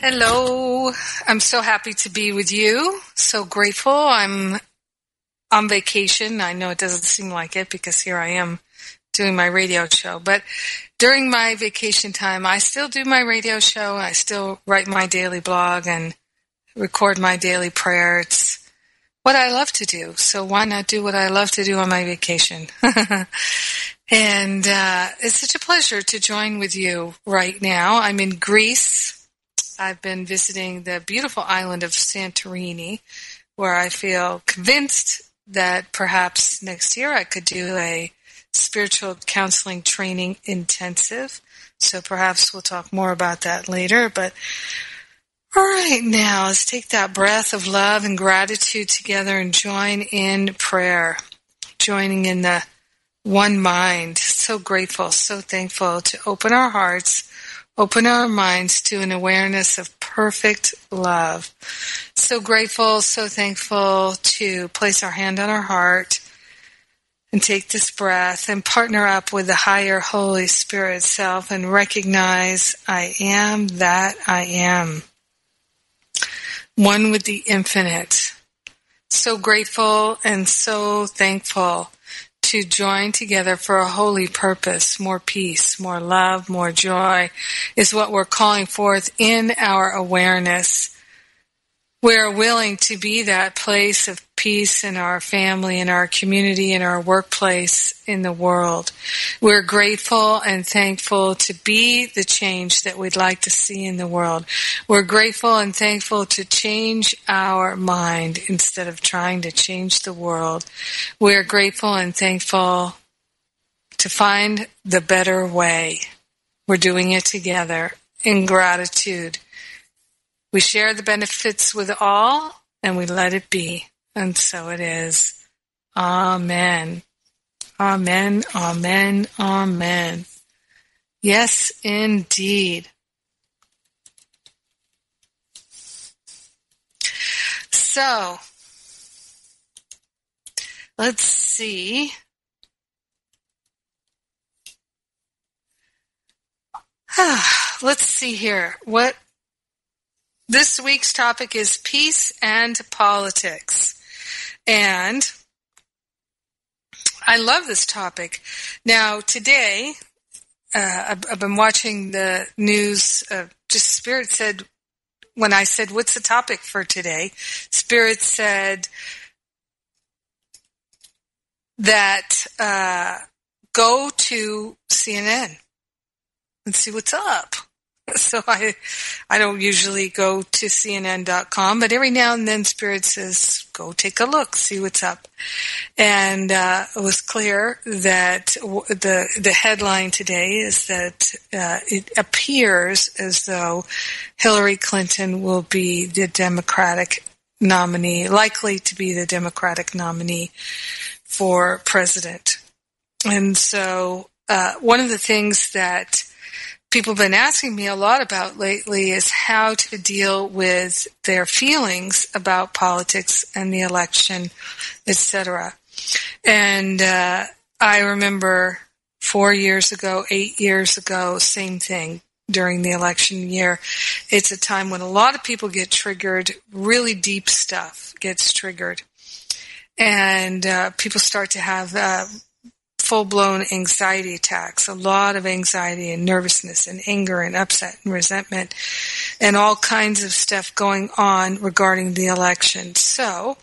Hello. I'm so happy to be with you. So grateful. I'm on vacation. I know it doesn't seem like it because here I am doing my radio show. But during my vacation time, I still do my radio show. I still write my daily blog and record my daily prayer. It's what I love to do. So why not do what I love to do on my vacation? and uh, it's such a pleasure to join with you right now. I'm in Greece. I've been visiting the beautiful island of Santorini, where I feel convinced that perhaps next year I could do a spiritual counseling training intensive. So perhaps we'll talk more about that later. But all right, now let's take that breath of love and gratitude together and join in prayer, joining in the one mind. So grateful, so thankful to open our hearts, open our minds to an awareness of perfect love. So grateful, so thankful to place our hand on our heart and take this breath and partner up with the higher Holy Spirit self and recognize I am that I am. One with the infinite. So grateful and so thankful to join together for a holy purpose. More peace, more love, more joy is what we're calling forth in our awareness. We're willing to be that place of peace in our family, in our community, in our workplace, in the world. We're grateful and thankful to be the change that we'd like to see in the world. We're grateful and thankful to change our mind instead of trying to change the world. We're grateful and thankful to find the better way. We're doing it together in gratitude. We share the benefits with all and we let it be. And so it is. Amen. Amen. Amen. Amen. Yes, indeed. So, let's see. let's see here. What this week's topic is peace and politics. And I love this topic. Now, today, uh, I've, I've, been watching the news. Uh, just Spirit said, when I said, What's the topic for today? Spirit said that uh, go to CNN and see what's up. so I, I don't usually go to CNN.com, but every now and then Spirit says, go take a look, see what's up. And, uh, it was clear that the, the headline today is that, uh, it appears as though Hillary Clinton will be the Democratic nominee, likely to be the Democratic nominee for president. And so, uh, one of the things that people have been asking me a lot about lately is how to deal with their feelings about politics and the election, etc. And uh, I remember four years ago, eight years ago, same thing during the election year. It's a time when a lot of people get triggered, really deep stuff gets triggered. And uh, people start to have uh, full blown anxiety attacks, a lot of anxiety and nervousness and anger and upset and resentment and all kinds of stuff going on regarding the election. So,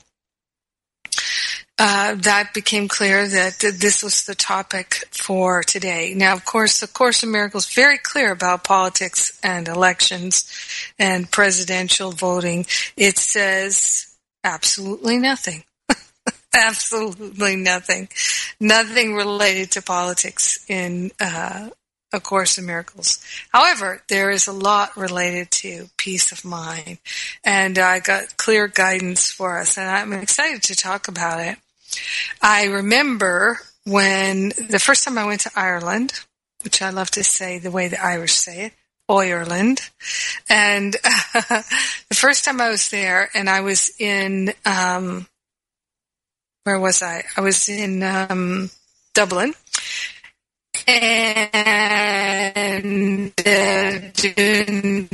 uh, that became clear that this was the topic for today. Now, of course, the Course in Miracles is very clear about politics and elections and presidential voting. It says absolutely nothing absolutely nothing, nothing related to politics in uh, A Course in Miracles. However, there is a lot related to peace of mind, and I got clear guidance for us, and I'm excited to talk about it. I remember when the first time I went to Ireland, which I love to say the way the Irish say it, Ireland. And uh, the first time I was there, and I was in um, where was I? I was in um, Dublin and uh, doing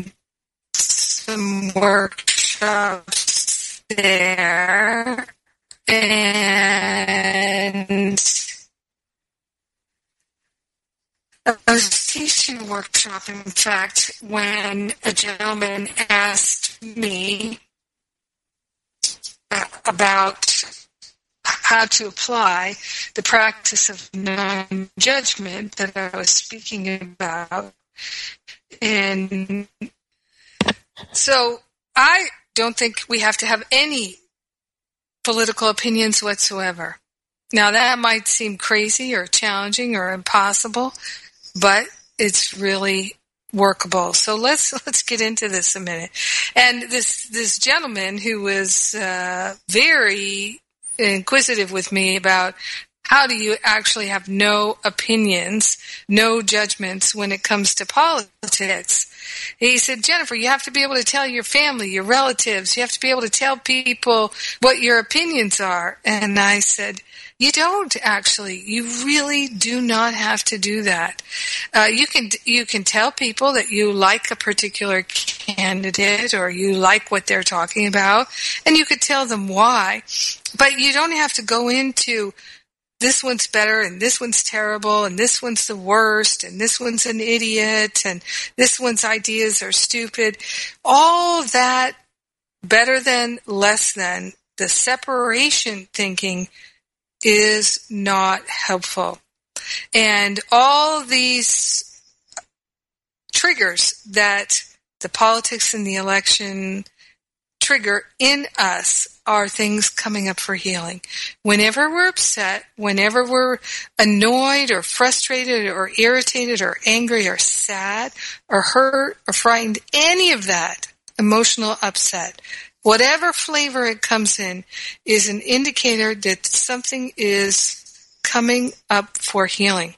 some workshops there and I was teaching a workshop, in fact, when a gentleman asked me about how to apply the practice of non judgment that I was speaking about. And so I don't think we have to have any political opinions whatsoever. Now that might seem crazy or challenging or impossible, but it's really workable. So let's let's get into this a minute. And this this gentleman who was uh, very inquisitive with me about how do you actually have no opinions, no judgments when it comes to politics? He said, Jennifer, you have to be able to tell your family, your relatives, you have to be able to tell people what your opinions are. And I said, you don't actually. You really do not have to do that. Uh, you can you can tell people that you like a particular candidate or you like what they're talking about, and you could tell them why. But you don't have to go into this one's better and this one's terrible and this one's the worst and this one's an idiot and this one's ideas are stupid. All that better than, less than, the separation thinking is not helpful. And all these triggers that the politics and the election trigger in us are things coming up for healing. Whenever we're upset, whenever we're annoyed or frustrated or irritated or angry or sad or hurt or frightened, any of that emotional upset, whatever flavor it comes in is an indicator that something is coming up for healing.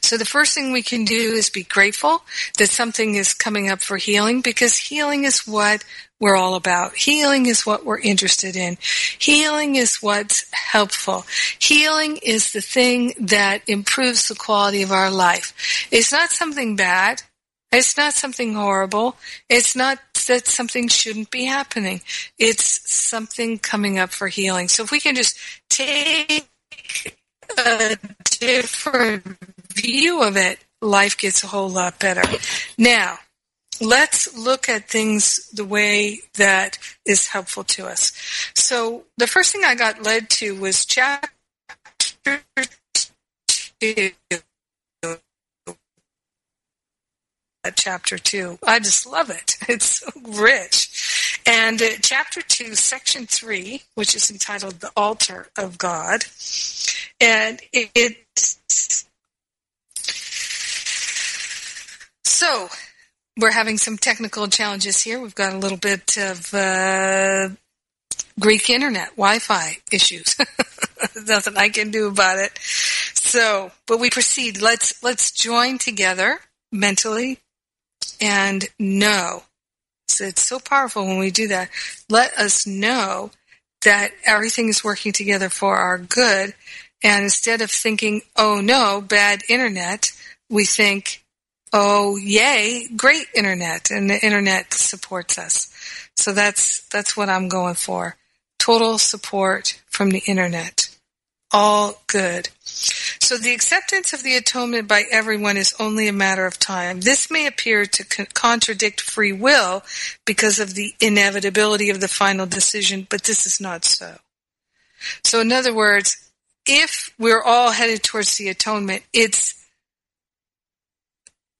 So the first thing we can do is be grateful that something is coming up for healing because healing is what we're all about. Healing is what we're interested in. Healing is what's helpful. Healing is the thing that improves the quality of our life. It's not something bad. It's not something horrible. It's not that something shouldn't be happening. It's something coming up for healing. So if we can just take a different view of it, life gets a whole lot better. Now, let's look at things the way that is helpful to us. So the first thing I got led to was chapter two. Chapter 2. I just love it. It's so rich. And uh, chapter 2, section 3, which is entitled The Altar of God. And it, it's. So, we're having some technical challenges here. We've got a little bit of uh, Greek internet, Wi-Fi issues. Nothing I can do about it. So, but we proceed. Let's let's join together mentally and know. So it's so powerful when we do that. Let us know that everything is working together for our good. And instead of thinking, oh no, bad internet, we think, oh yay, great internet. And the internet supports us. So that's, that's what I'm going for total support from the internet. All good. So the acceptance of the atonement by everyone is only a matter of time. This may appear to con- contradict free will because of the inevitability of the final decision, but this is not so. So in other words, if we're all headed towards the atonement, it's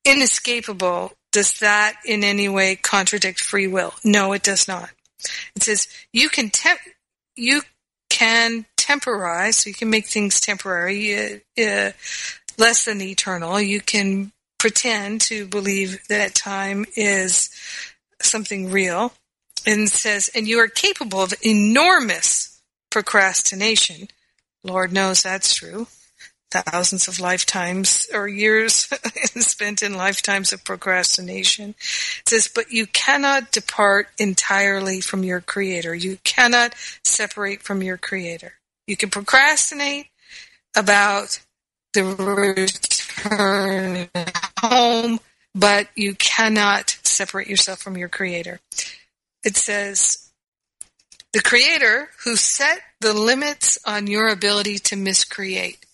inescapable. Does that in any way contradict free will? No, it does not. It says you can tempt you can temporize, so you can make things temporary, uh, uh, less than eternal. You can pretend to believe that time is something real. And says, and you are capable of enormous procrastination. Lord knows that's true thousands of lifetimes or years spent in lifetimes of procrastination. It says, but you cannot depart entirely from your creator. You cannot separate from your creator. You can procrastinate about the return home, but you cannot separate yourself from your creator. It says, the creator who set the limits on your ability to miscreate.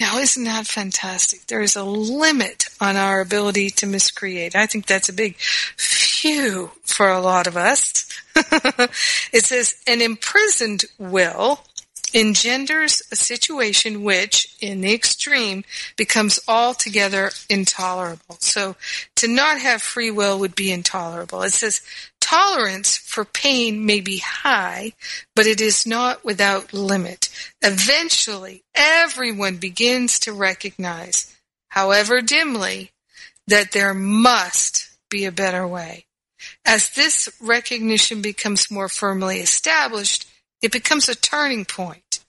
Now, isn't that fantastic? There is a limit on our ability to miscreate. I think that's a big phew for a lot of us. it says, an imprisoned will engenders a situation which, in the extreme, becomes altogether intolerable. So, to not have free will would be intolerable. It says, tolerance for pain may be high, but it is not without limit. Eventually, everyone begins to recognize, however dimly, that there must be a better way. As this recognition becomes more firmly established, it becomes a turning point.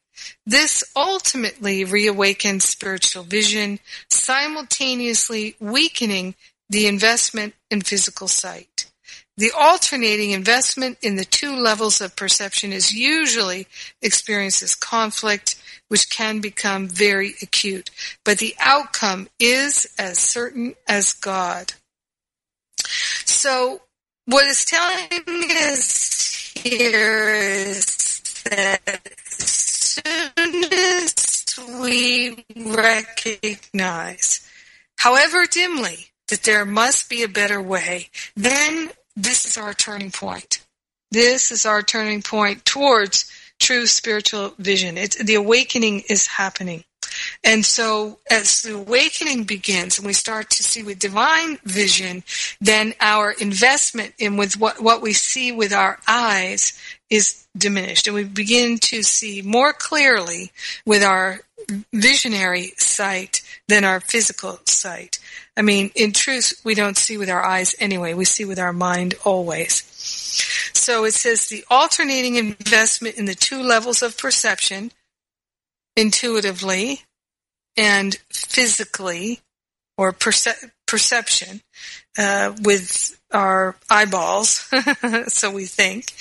This ultimately reawakens spiritual vision, simultaneously weakening the investment in physical sight. The alternating investment in the two levels of perception is usually experienced as conflict, which can become very acute, but the outcome is as certain as God. So, what it's telling us here is that soon as we recognize, however dimly, that there must be a better way, then this is our turning point. This is our turning point towards true spiritual vision. It's, the awakening is happening. And so as the awakening begins and we start to see with divine vision, then our investment in with what, what we see with our eyes is diminished. And we begin to see more clearly with our visionary sight than our physical sight. I mean, in truth, we don't see with our eyes anyway. We see with our mind always. So it says the alternating investment in the two levels of perception, intuitively and physically, or perce- perception, uh, with our eyeballs, so we think,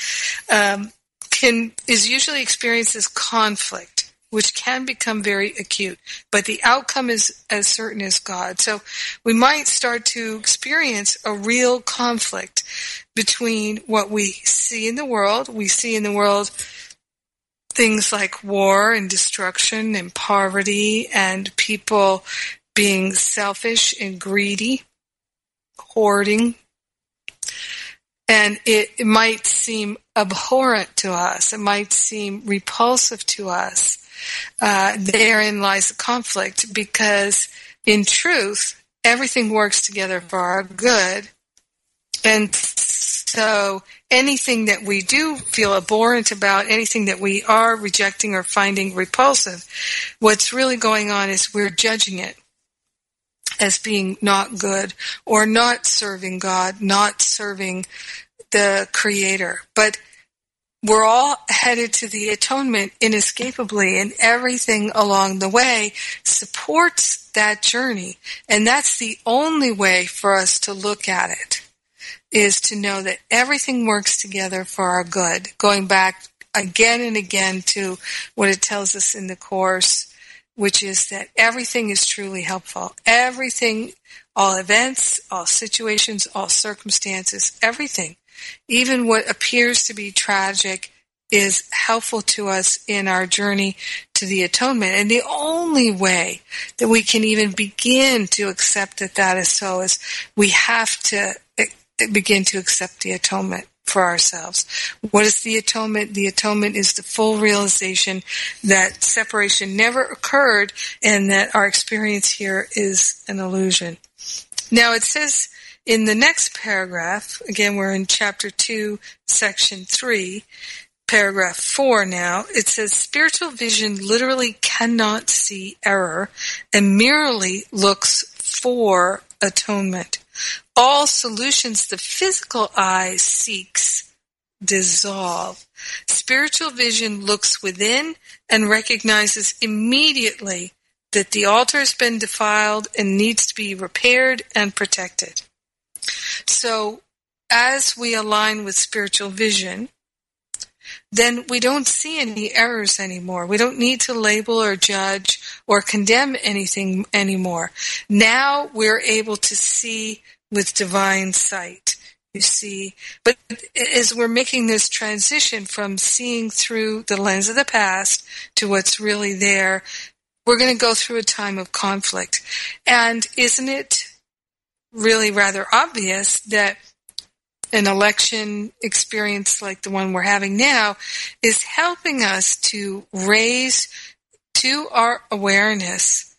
um, can is usually experienced as conflict which can become very acute, but the outcome is as certain as God. So we might start to experience a real conflict between what we see in the world. We see in the world things like war and destruction and poverty and people being selfish and greedy, hoarding. And it, it might seem abhorrent to us. It might seem repulsive to us uh, therein lies the conflict because in truth, everything works together for our good. And so anything that we do feel abhorrent about, anything that we are rejecting or finding repulsive, what's really going on is we're judging it as being not good or not serving God, not serving the Creator. But we're all headed to the atonement inescapably, and everything along the way supports that journey. And that's the only way for us to look at it, is to know that everything works together for our good. Going back again and again to what it tells us in the Course, which is that everything is truly helpful. Everything, all events, all situations, all circumstances, everything even what appears to be tragic is helpful to us in our journey to the atonement. And the only way that we can even begin to accept that that is so is we have to eh, begin to accept the atonement for ourselves. What is the atonement? The atonement is the full realization that separation never occurred and that our experience here is an illusion. Now it says in the next paragraph, again, we're in chapter 2, section 3, paragraph 4 now, it says spiritual vision literally cannot see error and merely looks for atonement. All solutions the physical eye seeks dissolve. Spiritual vision looks within and recognizes immediately that the altar has been defiled and needs to be repaired and protected. So as we align with spiritual vision, then we don't see any errors anymore. We don't need to label or judge or condemn anything anymore. Now we're able to see with divine sight. You see, but as we're making this transition from seeing through the lens of the past to what's really there, we're going to go through a time of conflict. And isn't it really rather obvious that an election experience like the one we're having now is helping us to raise to our awareness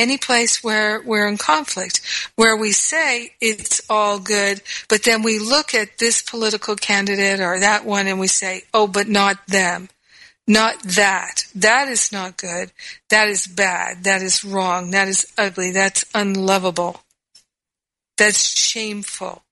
any place where we're in conflict, where we say it's all good, but then we look at this political candidate or that one and we say, oh, but not them. Not that. That is not good. That is bad. That is wrong. That is ugly. That's unlovable. That's shameful.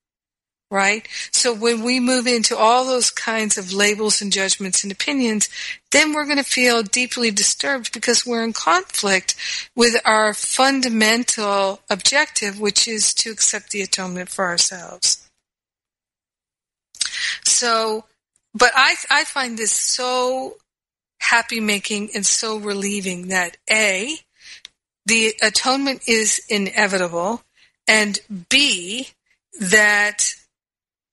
Right? So when we move into all those kinds of labels and judgments and opinions, then we're going to feel deeply disturbed because we're in conflict with our fundamental objective, which is to accept the atonement for ourselves. So, but I, I find this so happy making and so relieving that A, the atonement is inevitable and B, that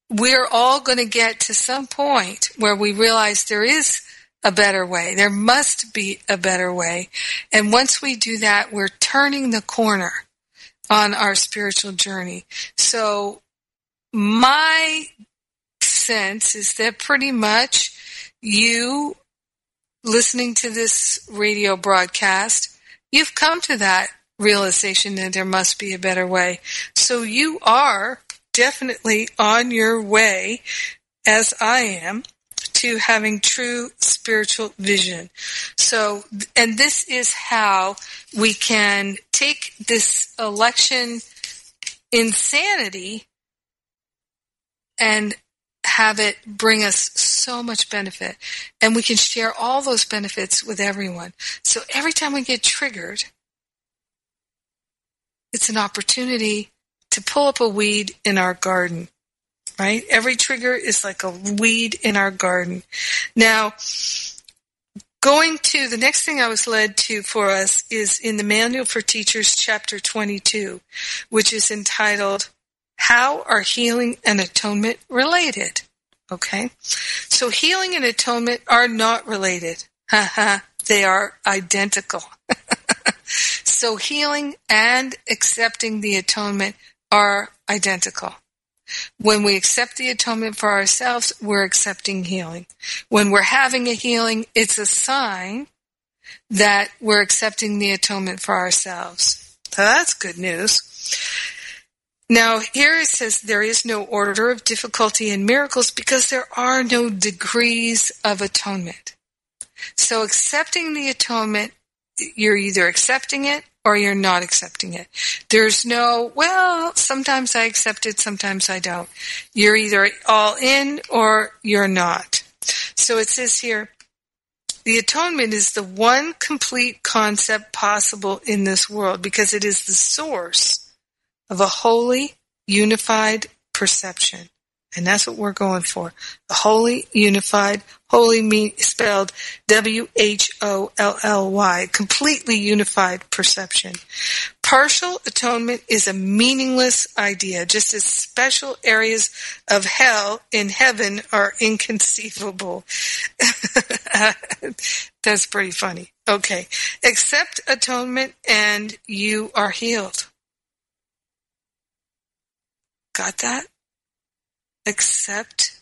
we're all going to get to some point where we realize there is a better way. There must be a better way. And once we do that, we're turning the corner on our spiritual journey. So my sense is that pretty much you listening to this radio broadcast, you've come to that realization that there must be a better way. So you are definitely on your way, as I am, to having true spiritual vision. So, and this is how we can take this election insanity and have it bring us so much benefit. And we can share all those benefits with everyone. So every time we get triggered, it's an opportunity to pull up a weed in our garden, right? Every trigger is like a weed in our garden. Now, going to the next thing I was led to for us is in the Manual for Teachers, chapter 22, which is entitled, How Are Healing and Atonement Related? Okay? So healing and atonement are not related. they are identical. So healing and accepting the atonement are identical. When we accept the atonement for ourselves, we're accepting healing. When we're having a healing, it's a sign that we're accepting the atonement for ourselves. So that's good news. Now, here it says there is no order of difficulty in miracles because there are no degrees of atonement. So accepting the atonement, you're either accepting it or you're not accepting it. There's no, well, sometimes I accept it, sometimes I don't. You're either all in or you're not. So it says here, the atonement is the one complete concept possible in this world because it is the source of a holy, unified perception. And that's what we're going for. The holy, unified, holy mean, spelled W-H-O-L-L-Y, completely unified perception. Partial atonement is a meaningless idea, just as special areas of hell in heaven are inconceivable. That's pretty funny. Okay. Accept atonement and you are healed. Got that? Accept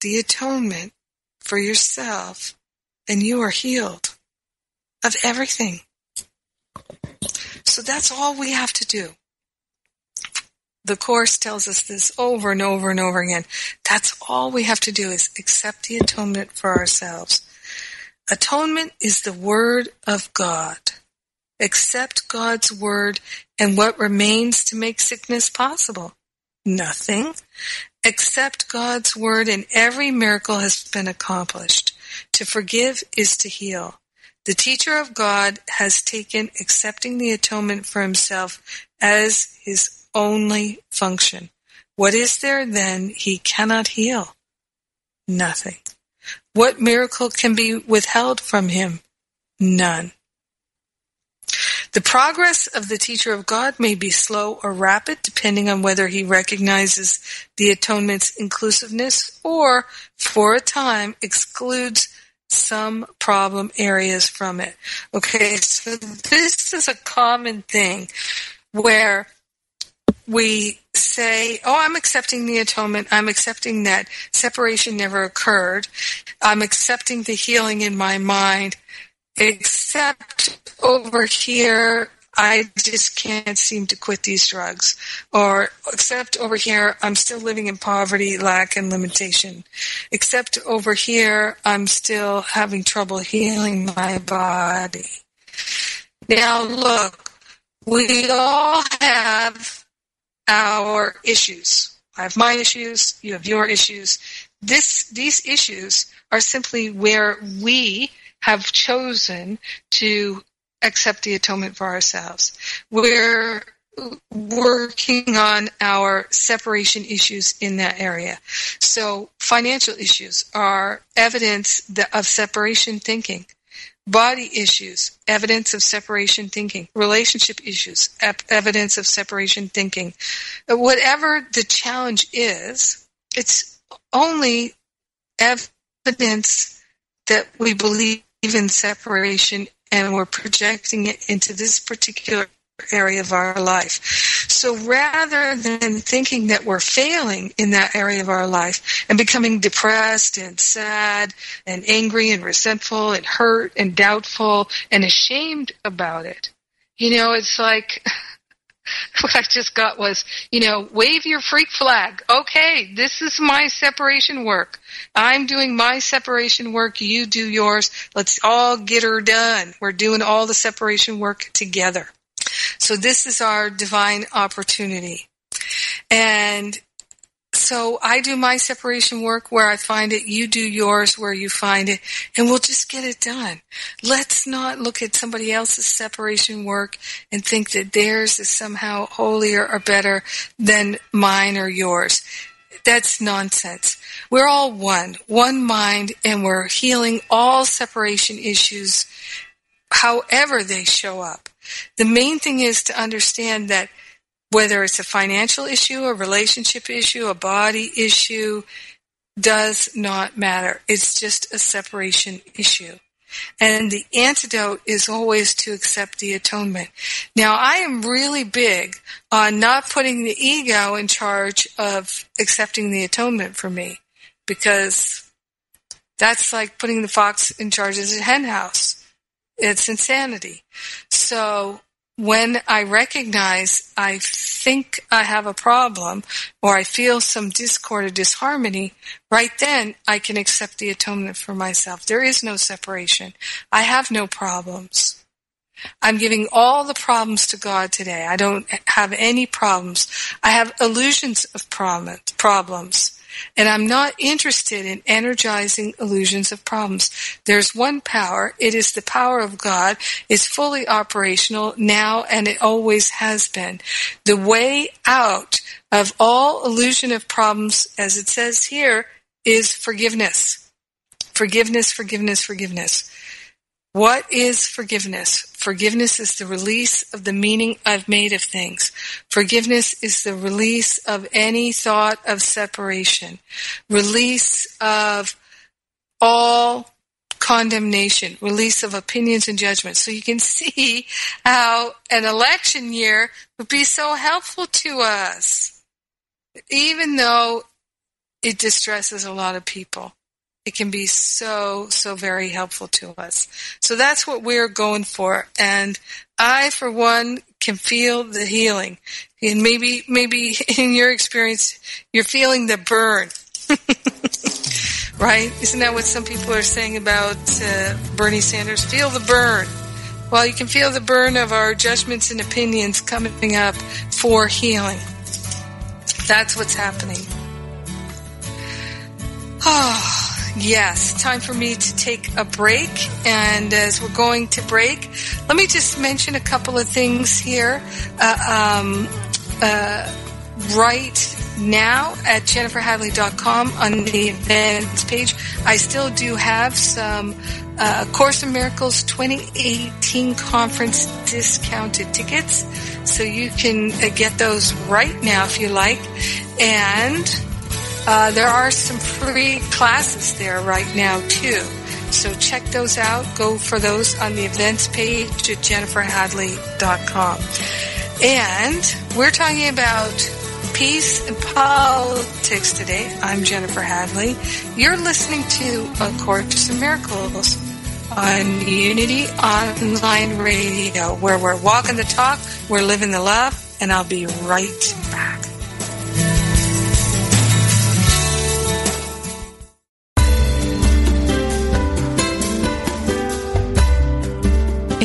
the atonement for yourself and you are healed of everything. So that's all we have to do. The Course tells us this over and over and over again. That's all we have to do is accept the atonement for ourselves. Atonement is the Word of God. Accept God's Word and what remains to make sickness possible? Nothing. Accept God's word and every miracle has been accomplished. To forgive is to heal. The teacher of God has taken accepting the atonement for himself as his only function. What is there then he cannot heal? Nothing. What miracle can be withheld from him? None. The progress of the teacher of God may be slow or rapid, depending on whether he recognizes the atonement's inclusiveness or, for a time, excludes some problem areas from it. Okay, so this is a common thing where we say, Oh, I'm accepting the atonement. I'm accepting that separation never occurred. I'm accepting the healing in my mind except over here, I just can't seem to quit these drugs. Or, except over here, I'm still living in poverty, lack, and limitation. Except over here, I'm still having trouble healing my body. Now, look, we all have our issues. I have my issues, you have your issues. This, these issues are simply where we have chosen to accept the atonement for ourselves. We're working on our separation issues in that area. So financial issues are evidence of separation thinking. Body issues, evidence of separation thinking. Relationship issues, evidence of separation thinking. Whatever the challenge is, it's only evidence that we believe in separation and we're projecting it into this particular area of our life. So rather than thinking that we're failing in that area of our life and becoming depressed and sad and angry and resentful and hurt and doubtful and ashamed about it, you know, it's like what I just got was, you know, wave your freak flag. Okay, this is my separation work. I'm doing my separation work. You do yours. Let's all get her done. We're doing all the separation work together. So this is our divine opportunity. And so I do my separation work where I find it, you do yours where you find it, and we'll just get it done. Let's not look at somebody else's separation work and think that theirs is somehow holier or better than mine or yours. That's nonsense. We're all one, one mind, and we're healing all separation issues however they show up. The main thing is to understand that whether it's a financial issue, a relationship issue, a body issue, does not matter. It's just a separation issue. And the antidote is always to accept the atonement. Now, I am really big on not putting the ego in charge of accepting the atonement for me because that's like putting the fox in charge of the hen house. It's insanity. So when I recognize I think I have a problem or I feel some discord or disharmony, right then I can accept the atonement for myself. There is no separation. I have no problems. I'm giving all the problems to God today. I don't have any problems. I have illusions of problems. And I'm not interested in energizing illusions of problems. There's one power. It is the power of God. It's fully operational now and it always has been. The way out of all illusion of problems, as it says here, is forgiveness. Forgiveness, forgiveness, forgiveness. What is forgiveness? Forgiveness is the release of the meaning I've made of things. Forgiveness is the release of any thought of separation. Release of all condemnation, release of opinions and judgments. So you can see how an election year would be so helpful to us, even though it distresses a lot of people it can be so, so very helpful to us. So that's what we're going for. And I, for one, can feel the healing. And maybe, maybe in your experience, you're feeling the burn. right? Isn't that what some people are saying about uh, Bernie Sanders? Feel the burn. Well, you can feel the burn of our judgments and opinions coming up for healing. That's what's happening. Oh. Yes, time for me to take a break. And as we're going to break, let me just mention a couple of things here. Uh, um, uh, right now at jenniferhadley.com on the events page, I still do have some uh, Course in Miracles 2018 conference discounted tickets. So you can uh, get those right now if you like. And uh, there are some free classes there right now too. So check those out. Go for those on the events page at jenniferhadley.com. And we're talking about peace and politics today. I'm Jennifer Hadley. You're listening to A Course in Miracles on Unity Online Radio, where we're walking the talk, we're living the love, and I'll be right back.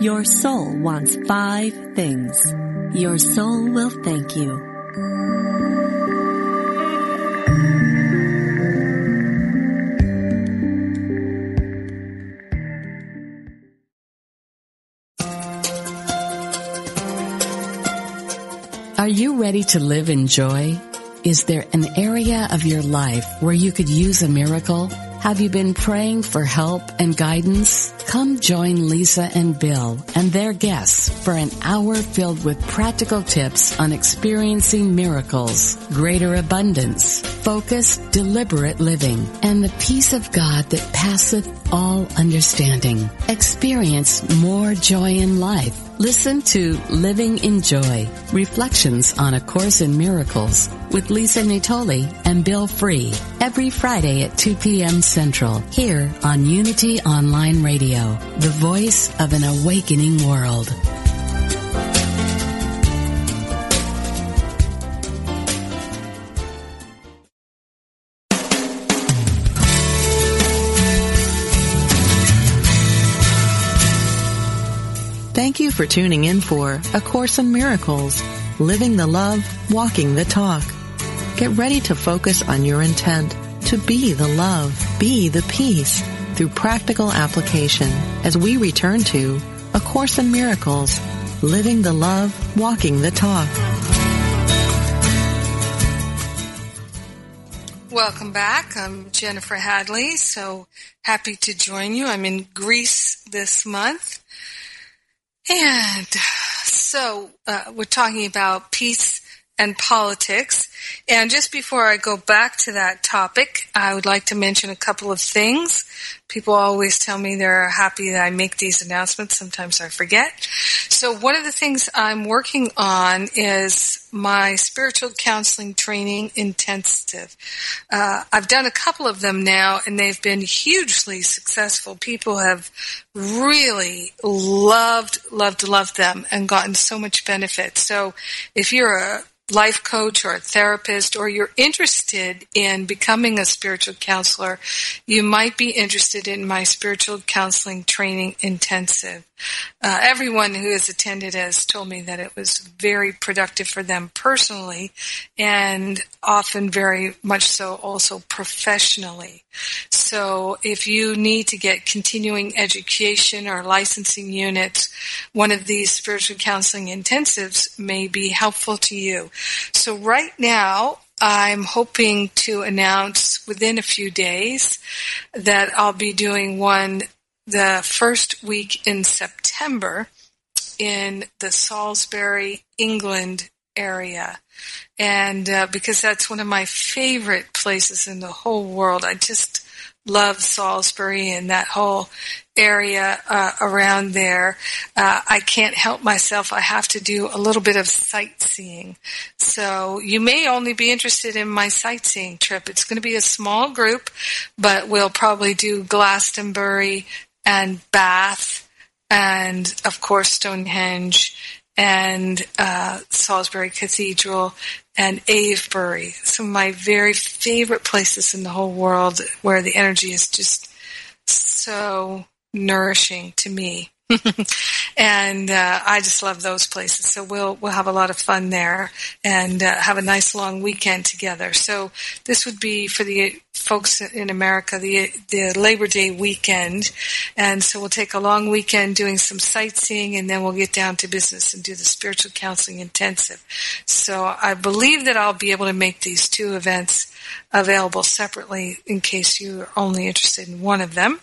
your soul wants five things. Your soul will thank you. Are you ready to live in joy? Is there an area of your life where you could use a miracle? Have you been praying for help and guidance? Come join Lisa and Bill and their guests for an hour filled with practical tips on experiencing miracles, greater abundance, focused, deliberate living, and the peace of God that passeth all understanding. Experience more joy in life Listen to Living in Joy, Reflections on A Course in Miracles with Lisa Natoli and Bill Free every Friday at 2 p.m. Central here on Unity Online Radio, the voice of an awakening world. Thank you for tuning in for A Course in Miracles, Living the Love, Walking the Talk. Get ready to focus on your intent to be the love, be the peace through practical application as we return to A Course in Miracles, Living the Love, Walking the Talk. Welcome back. I'm Jennifer Hadley, so happy to join you. I'm in Greece this month and so uh, we're talking about peace and politics. And just before I go back to that topic, I would like to mention a couple of things. People always tell me they're happy that I make these announcements. Sometimes I forget. So one of the things I'm working on is my spiritual counseling training intensive. Uh, I've done a couple of them now and they've been hugely successful. People have really loved, loved, loved them and gotten so much benefit. So if you're a life coach or a therapist or you're interested in becoming a spiritual counselor, you might be interested in my spiritual counseling training intensive. Uh, everyone who has attended has told me that it was very productive for them personally and often very much so also professionally. So if you need to get continuing education or licensing units, one of these spiritual counseling intensives may be helpful to you. So right now, I'm hoping to announce within a few days that I'll be doing one the first week in September in the Salisbury, England area. And uh, because that's one of my favorite places in the whole world, I just love Salisbury and that whole area uh, around there. Uh, I can't help myself. I have to do a little bit of sightseeing. So you may only be interested in my sightseeing trip. It's going to be a small group, but we'll probably do Glastonbury, and Bath, and of course Stonehenge, and uh, Salisbury Cathedral, and Avebury. Some of my very favorite places in the whole world where the energy is just so nourishing to me. and uh, I just love those places. So we'll we'll have a lot of fun there and uh, have a nice long weekend together. So this would be for the folks in America the the Labor Day weekend, and so we'll take a long weekend doing some sightseeing, and then we'll get down to business and do the spiritual counseling intensive. So I believe that I'll be able to make these two events available separately in case you're only interested in one of them.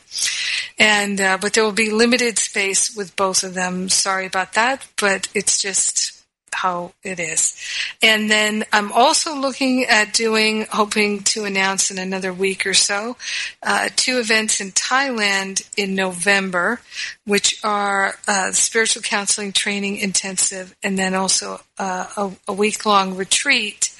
And uh, but there will be limited space with both of them. Sorry about that, but it's just how it is. And then I'm also looking at doing, hoping to announce in another week or so, uh, two events in Thailand in November, which are uh, spiritual counseling training intensive, and then also uh, a, a week long retreat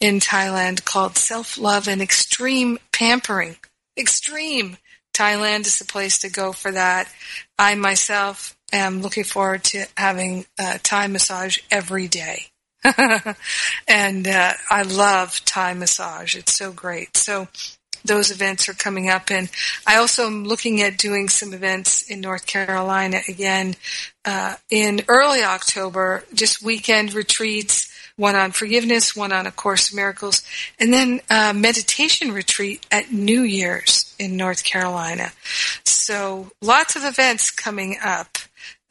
in Thailand called Self Love and Extreme Pampering. Extreme. Thailand is the place to go for that. I myself am looking forward to having a Thai massage every day. and uh, I love Thai massage. It's so great. So those events are coming up. And I also am looking at doing some events in North Carolina again uh, in early October, just weekend retreats one on forgiveness, one on A Course in Miracles, and then a meditation retreat at New Year's in North Carolina. So lots of events coming up.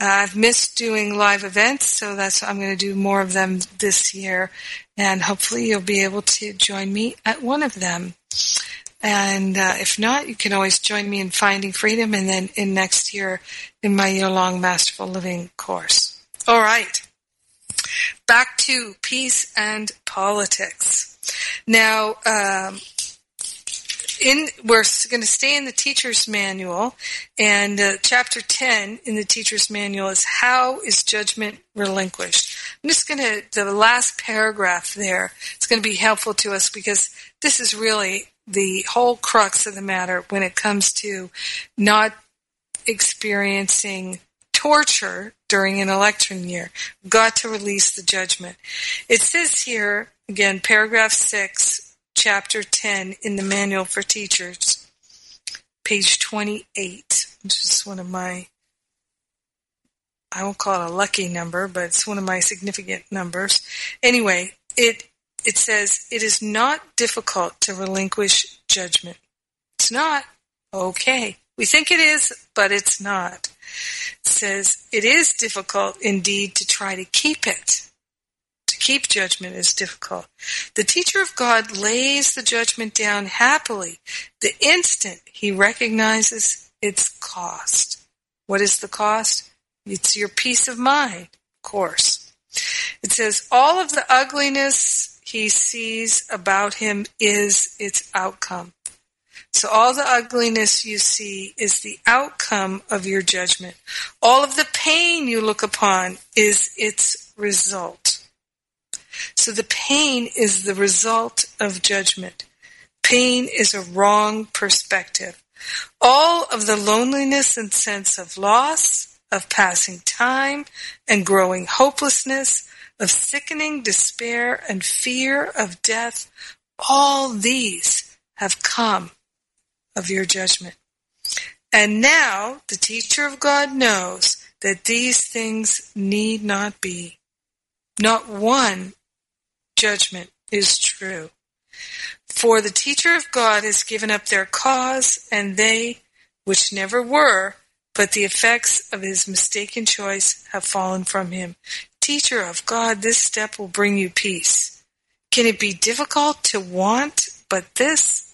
Uh, I've missed doing live events, so that's I'm going to do more of them this year, and hopefully you'll be able to join me at one of them. And uh, if not, you can always join me in Finding Freedom, and then in next year in my year-long Masterful Living course. All right back to peace and politics. Now, um, in we're going to stay in the teacher's manual, and uh, chapter ten in the teacher's manual is how is judgment relinquished. I'm just going to the last paragraph there. It's going to be helpful to us because this is really the whole crux of the matter when it comes to not experiencing torture during an election year. got to release the judgment. It says here again, paragraph six chapter 10 in the Manual for Teachers, page 28, which is one of my, I won't call it a lucky number, but it's one of my significant numbers. Anyway, it, it says, it is not difficult to relinquish judgment. It's not. Okay. We think it is, but it's not. Says, it is difficult indeed to try to keep it To keep judgment is difficult. The teacher of God lays the judgment down happily the instant he recognizes its cost. What is the cost? It's your peace of mind, of course. It says, all of the ugliness he sees about him is its outcome. So all the ugliness you see is the outcome of your judgment. All of the pain you look upon is its result. So the pain is the result of judgment. Pain is a wrong perspective. All of the loneliness and sense of loss, of passing time and growing hopelessness, of sickening despair and fear of death, all these have come of your judgment. And now the teacher of God knows that these things need not be. Not one judgment is true. For the teacher of God has given up their cause, and they, which never were, but the effects of his mistaken choice have fallen from him. Teacher of God, this step will bring you peace. Can it be difficult to want but this?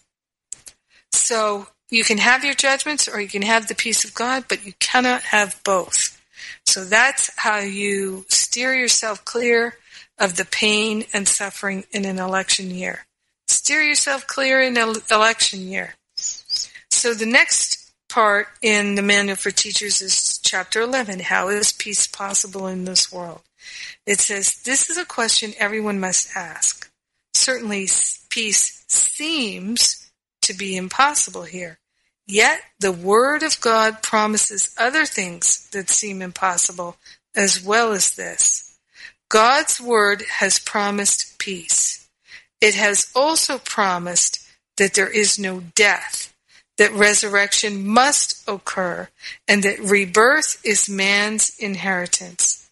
So you can have your judgments or you can have the peace of God, but you cannot have both. So that's how you steer yourself clear of the pain and suffering in an election year. Steer yourself clear in an election year. So the next part in the Manual for Teachers is chapter 11. How is peace possible in this world? It says, this is a question everyone must ask. Certainly peace seems to be impossible here. Yet the Word of God promises other things that seem impossible as well as this. God's word has promised peace. It has also promised that there is no death, that resurrection must occur, and that rebirth is man's inheritance.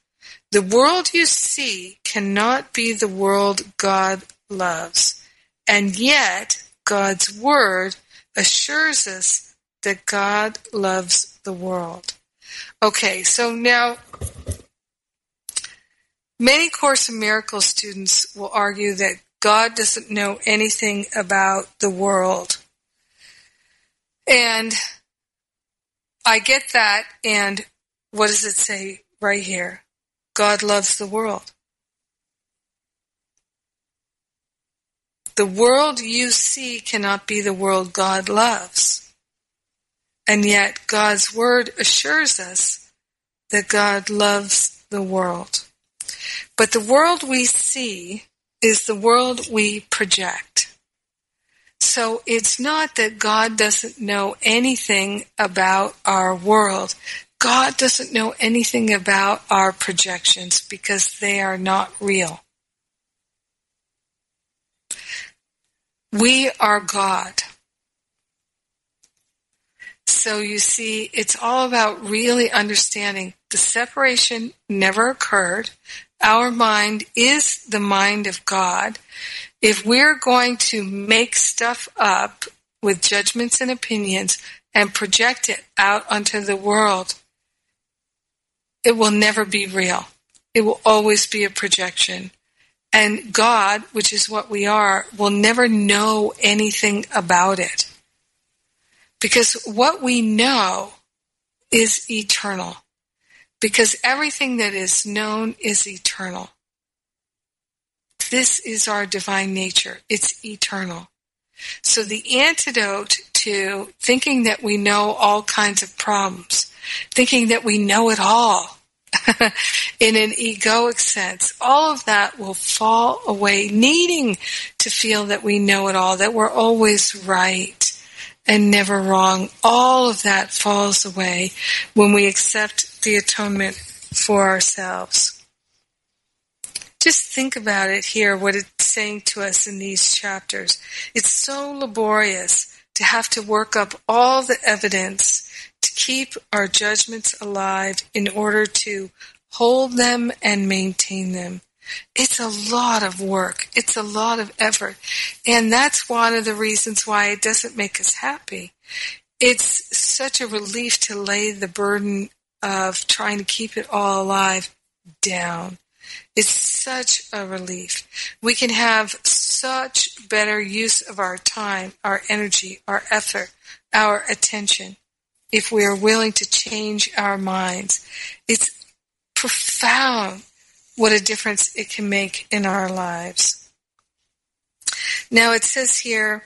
The world you see cannot be the world God loves, and yet God's word assures us that God loves the world. Okay, so now Many Course in Miracles students will argue that God doesn't know anything about the world. And I get that, and what does it say right here? God loves the world. The world you see cannot be the world God loves. And yet God's word assures us that God loves the world. But the world we see is the world we project. So it's not that God doesn't know anything about our world. God doesn't know anything about our projections because they are not real. We are God. So you see, it's all about really understanding the separation never occurred. Our mind is the mind of God. If we're going to make stuff up with judgments and opinions and project it out onto the world, it will never be real. It will always be a projection. And God, which is what we are, will never know anything about it. Because what we know is eternal because everything that is known is eternal. This is our divine nature. It's eternal. So the antidote to thinking that we know all kinds of problems, thinking that we know it all, in an egoic sense, all of that will fall away, needing to feel that we know it all, that we're always right and never wrong. All of that falls away when we accept the atonement for ourselves. Just think about it here, what it's saying to us in these chapters. It's so laborious to have to work up all the evidence keep our judgments alive in order to hold them and maintain them. It's a lot of work. It's a lot of effort. And that's one of the reasons why it doesn't make us happy. It's such a relief to lay the burden of trying to keep it all alive down. It's such a relief. We can have such better use of our time, our energy, our effort, our attention if we are willing to change our minds. It's profound what a difference it can make in our lives. Now it says here,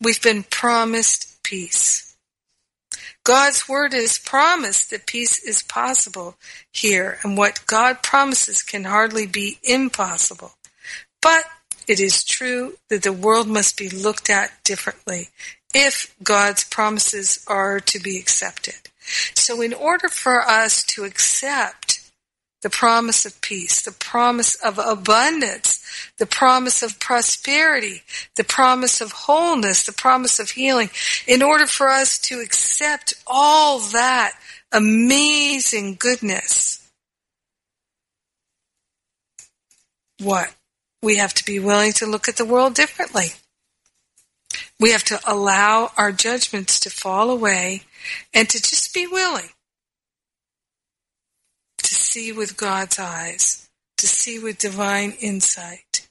we've been promised peace. God's word is promised that peace is possible here, and what God promises can hardly be impossible. But it is true that the world must be looked at differently if God's promises are to be accepted. So in order for us to accept the promise of peace, the promise of abundance, the promise of prosperity, the promise of wholeness, the promise of healing. In order for us to accept all that amazing goodness, what? We have to be willing to look at the world differently. We have to allow our judgments to fall away and to just be willing to see with God's eyes, to see with divine insight,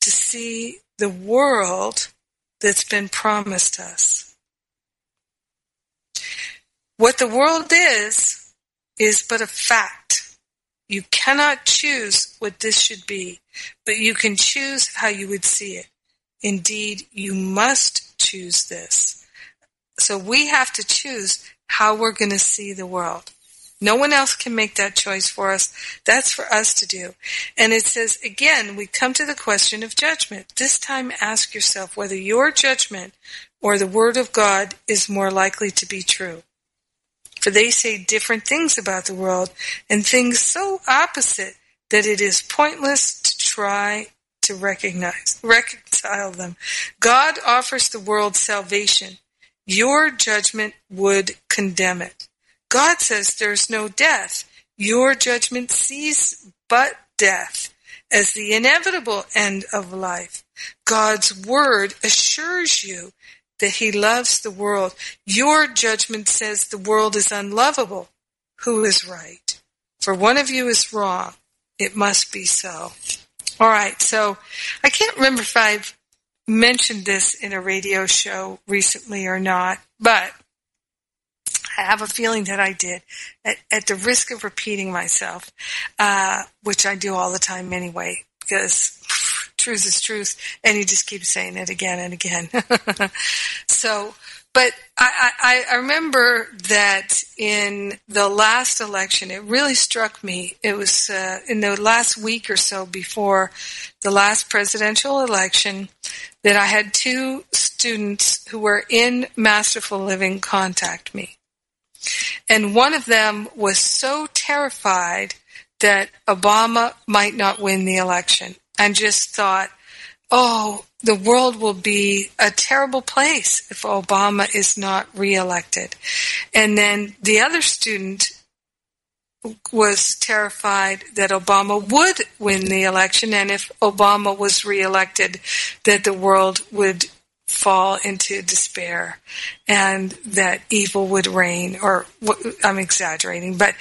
to see the world that's been promised us. What the world is, is but a fact. You cannot choose what this should be, but you can choose how you would see it. Indeed, you must choose this. So we have to choose how we're going to see the world. No one else can make that choice for us. That's for us to do. And it says, again, we come to the question of judgment. This time ask yourself whether your judgment or the Word of God is more likely to be true. For they say different things about the world and things so opposite that it is pointless to try to recognize, reconcile them. God offers the world salvation. Your judgment would condemn it. God says there's no death. Your judgment sees but death as the inevitable end of life. God's word assures you that he loves the world. Your judgment says the world is unlovable. Who is right? For one of you is wrong. It must be so. All right. So I can't remember if I've mentioned this in a radio show recently or not, but I have a feeling that I did, at, at the risk of repeating myself, uh, which I do all the time anyway, because truth is truth, and you just keep saying it again and again. so, but I, I, I remember that in the last election, it really struck me. It was uh, in the last week or so before the last presidential election that I had two students who were in Masterful Living contact me. And one of them was so terrified that Obama might not win the election and just thought, oh, the world will be a terrible place if Obama is not reelected. And then the other student was terrified that Obama would win the election and if Obama was reelected that the world would fall into despair and that evil would reign or I'm exaggerating but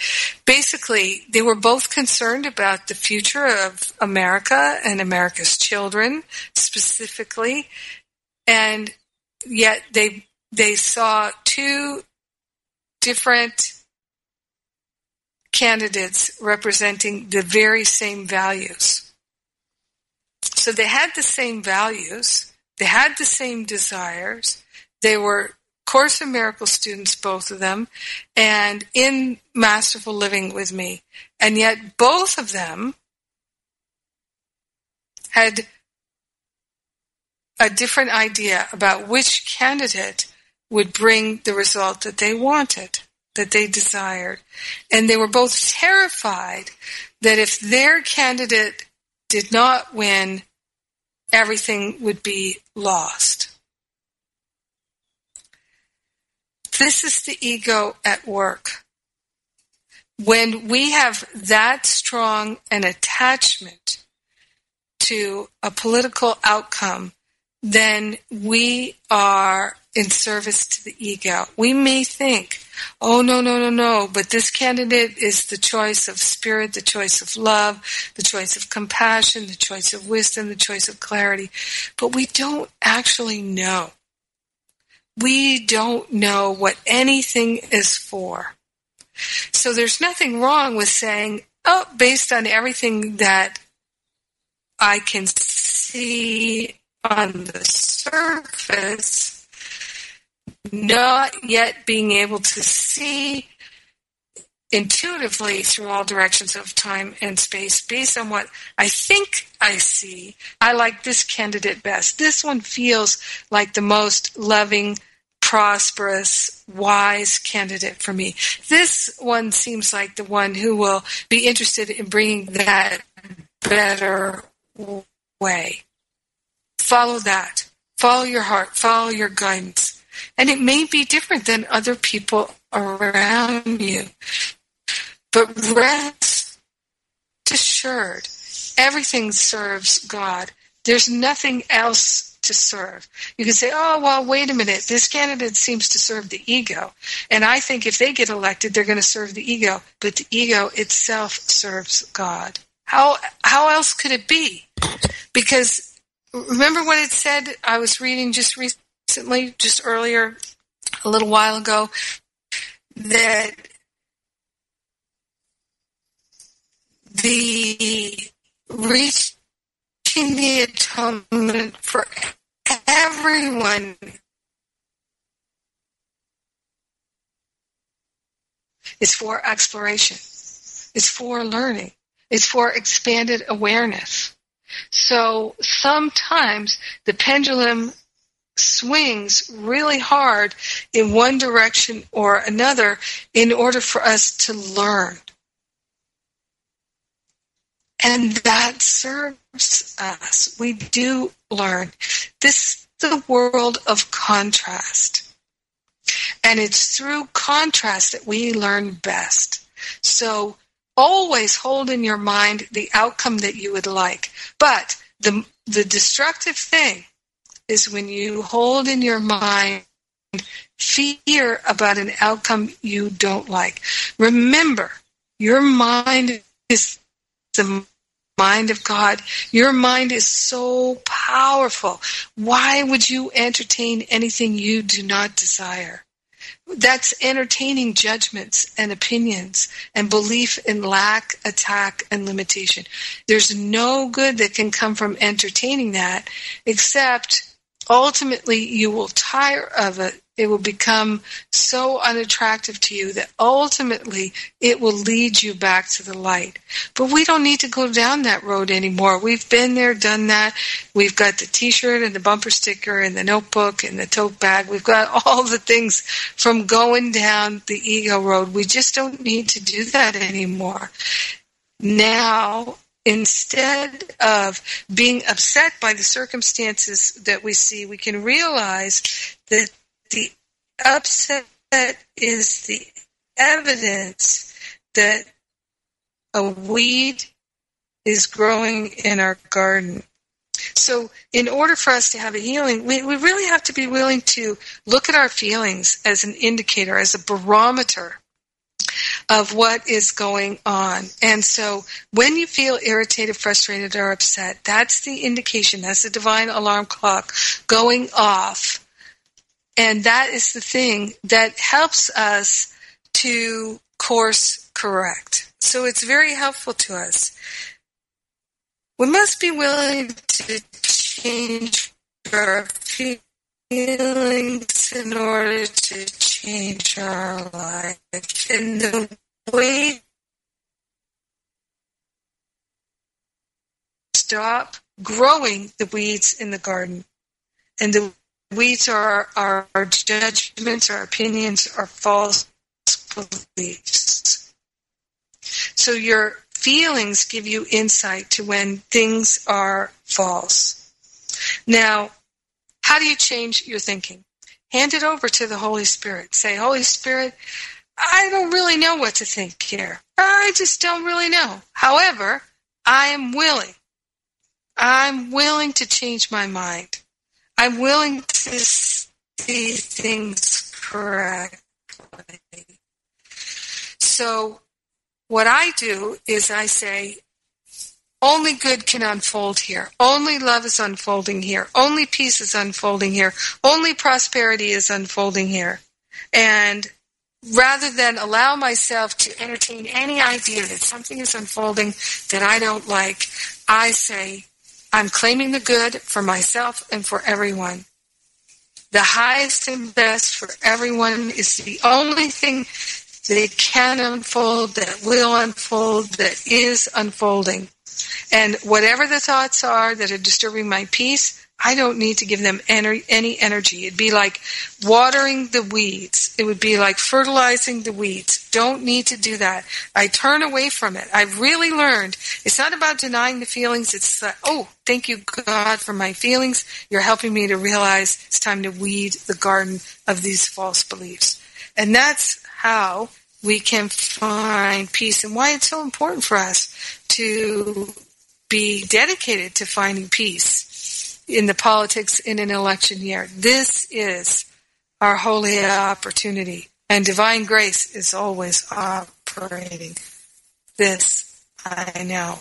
basically they were both concerned about the future of America and America's children specifically and yet they they saw two different candidates representing the very same values so they had the same values They had the same desires. They were Course in Miracle students, both of them, and in Masterful Living with me. And yet both of them had a different idea about which candidate would bring the result that they wanted, that they desired. And they were both terrified that if their candidate did not win, everything would be lost. This is the ego at work. When we have that strong an attachment to a political outcome, then we are in service to the ego. We may think, oh, no, no, no, no, but this candidate is the choice of spirit, the choice of love, the choice of compassion, the choice of wisdom, the choice of clarity. But we don't actually know. We don't know what anything is for. So there's nothing wrong with saying, oh, based on everything that I can see on the surface, not yet being able to see intuitively through all directions of time and space based on what I think I see. I like this candidate best. This one feels like the most loving, prosperous, wise candidate for me. This one seems like the one who will be interested in bringing that better way. Follow that. Follow your heart. Follow your guidance. And it may be different than other people around you. But rest assured, everything serves God. There's nothing else to serve. You can say, oh, well, wait a minute. This candidate seems to serve the ego. And I think if they get elected, they're going to serve the ego. But the ego itself serves God. How, how else could it be? Because remember what it said? I was reading just recently, just earlier, a little while ago, that the reaching the atonement for everyone is for exploration. It's for learning. It's for expanded awareness. So sometimes the pendulum swings really hard in one direction or another in order for us to learn. And that serves us. We do learn. This is the world of contrast. And it's through contrast that we learn best. So always hold in your mind the outcome that you would like. But the, the destructive thing is when you hold in your mind fear about an outcome you don't like. Remember, your mind is the mind of God. Your mind is so powerful. Why would you entertain anything you do not desire? that's entertaining judgments and opinions and belief in lack, attack, and limitation. There's no good that can come from entertaining that except ultimately you will tire of it it will become so unattractive to you that ultimately it will lead you back to the light. But we don't need to go down that road anymore. We've been there, done that. We've got the t-shirt and the bumper sticker and the notebook and the tote bag. We've got all the things from going down the ego road. We just don't need to do that anymore. Now instead of being upset by the circumstances that we see, we can realize that the upset is the evidence that a weed is growing in our garden. So, in order for us to have a healing, we, we really have to be willing to look at our feelings as an indicator, as a barometer of what is going on. And so when you feel irritated, frustrated, or upset, that's the indication, that's the divine alarm clock going off and that is the thing that helps us to course correct. So it's very helpful to us. We must be willing to change our feelings in order to change our life. And the way stop growing the weeds in the garden. And the weeds are our, our judgments, our opinions, our false beliefs. So your feelings give you insight to when things are false. Now, how do you change your thinking? Hand it over to the Holy Spirit. Say, Holy Spirit, I don't really know what to think here. I just don't really know. However, I am willing. I'm willing to change my mind. I'm willing to see things correctly. So, what I do is I say, only good can unfold here. Only love is unfolding here. Only peace is unfolding here. Only prosperity is unfolding here. And rather than allow myself to entertain any idea that something is unfolding that I don't like, I say, I'm claiming the good for myself and for everyone. The highest and best for everyone is the only thing that can unfold, that will unfold, that is unfolding. And whatever the thoughts are that are disturbing my peace, I don't need to give them any energy. It'd be like watering the weeds. It would be like fertilizing the weeds. Don't need to do that. I turn away from it. I've really learned it's not about denying the feelings. It's like, oh, thank you, God, for my feelings. You're helping me to realize it's time to weed the garden of these false beliefs. And that's how we can find peace and why it's so important for us to be dedicated to finding peace in the politics in an election year. This is our holy opportunity, and divine grace is always operating. This I know.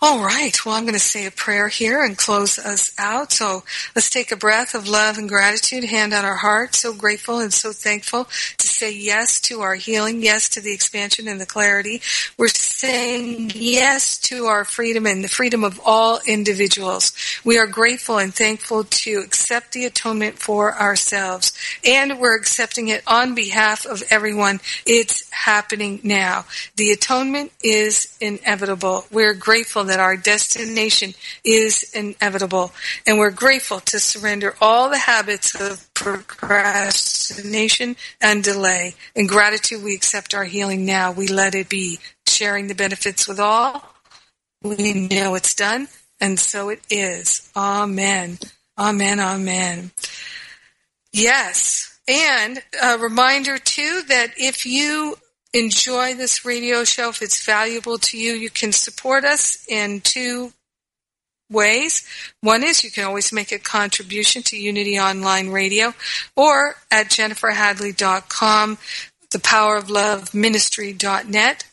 All right. Well, I'm going to say a prayer here and close us out. So let's take a breath of love and gratitude, hand on our heart. So grateful and so thankful to say yes to our healing, yes to the expansion and the clarity. We're saying yes to our freedom and the freedom of all individuals. We are grateful and thankful to accept the atonement for ourselves and we're accepting it on behalf of everyone. It's happening now. The atonement is inevitable. We're grateful that our destination is inevitable. And we're grateful to surrender all the habits of procrastination and delay. In gratitude, we accept our healing now. We let it be. Sharing the benefits with all. We know it's done, and so it is. Amen. Amen. Amen. Yes. And a reminder too that if you enjoy this radio show, if it's valuable to you, you can support us in two ways. One is you can always make a contribution to Unity Online Radio or at jenniferhadley.com, the power of love ministry.net.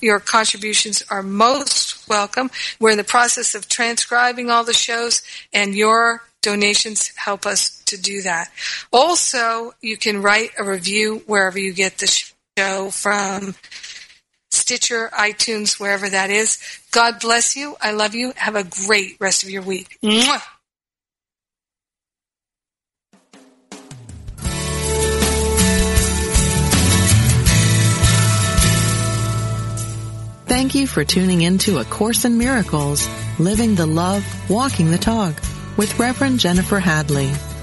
Your contributions are most welcome. We're in the process of transcribing all the shows and your donations help us to do that. Also, you can write a review wherever you get the show from Stitcher, iTunes, wherever that is. God bless you. I love you. Have a great rest of your week. Mwah! Thank you for tuning in to A Course in Miracles, Living the Love, Walking the Talk with Reverend Jennifer Hadley.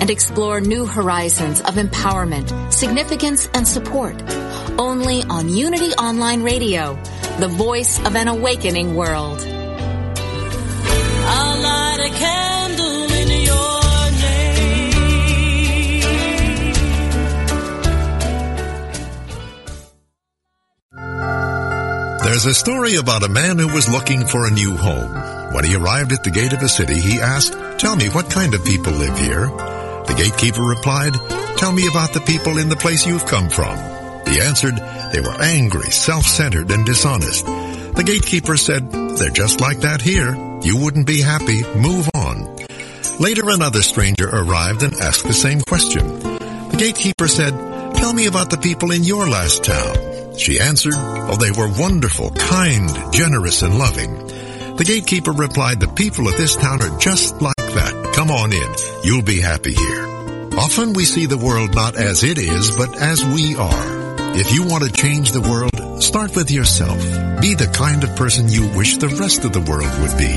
and explore new horizons of empowerment, significance, and support. Only on Unity Online Radio, the voice of an awakening world. I'll light a candle in your name. There's a story about a man who was looking for a new home. When he arrived at the gate of a city, he asked, Tell me, what kind of people live here? The gatekeeper replied, Tell me about the people in the place you've come from. He answered, They were angry, self-centered, and dishonest. The gatekeeper said, They're just like that here. You wouldn't be happy. Move on. Later another stranger arrived and asked the same question. The gatekeeper said, Tell me about the people in your last town. She answered, Oh, they were wonderful, kind, generous, and loving. The gatekeeper replied, The people of this town are just like. Come on in. You'll be happy here. Often we see the world not as it is, but as we are. If you want to change the world, start with yourself. Be the kind of person you wish the rest of the world would be.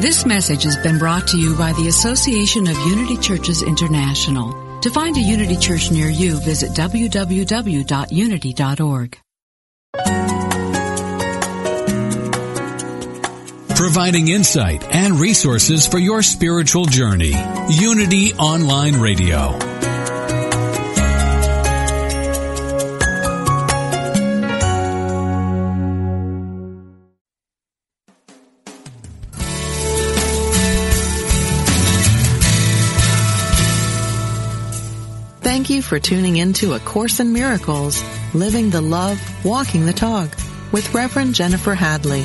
This message has been brought to you by the Association of Unity Churches International. To find a Unity Church near you, visit www.unity.org. providing insight and resources for your spiritual journey. Unity Online Radio. Thank you for tuning in to A Course in Miracles, Living the Love, Walking the Talk with Reverend Jennifer Hadley.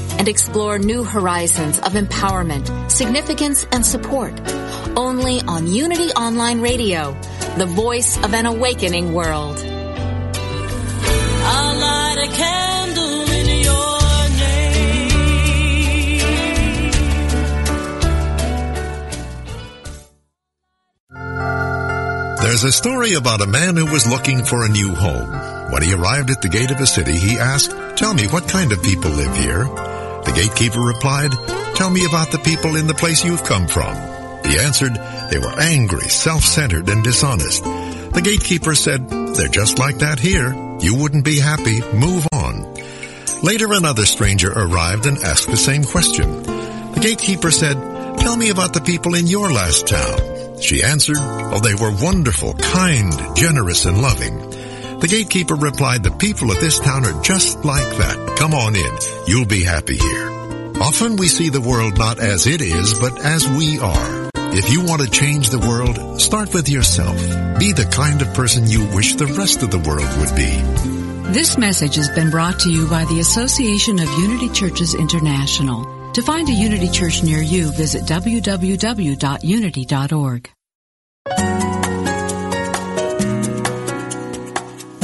and explore new horizons of empowerment, significance, and support. Only on Unity Online Radio, the voice of an awakening world. I'll light a candle in your There's a story about a man who was looking for a new home. When he arrived at the gate of a city, he asked, Tell me, what kind of people live here? The gatekeeper replied, Tell me about the people in the place you've come from. He answered, They were angry, self-centered, and dishonest. The gatekeeper said, They're just like that here. You wouldn't be happy. Move on. Later another stranger arrived and asked the same question. The gatekeeper said, Tell me about the people in your last town. She answered, Oh, they were wonderful, kind, generous, and loving. The gatekeeper replied, the people of this town are just like that. Come on in. You'll be happy here. Often we see the world not as it is, but as we are. If you want to change the world, start with yourself. Be the kind of person you wish the rest of the world would be. This message has been brought to you by the Association of Unity Churches International. To find a Unity Church near you, visit www.unity.org.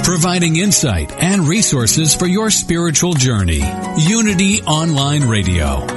Providing insight and resources for your spiritual journey. Unity Online Radio.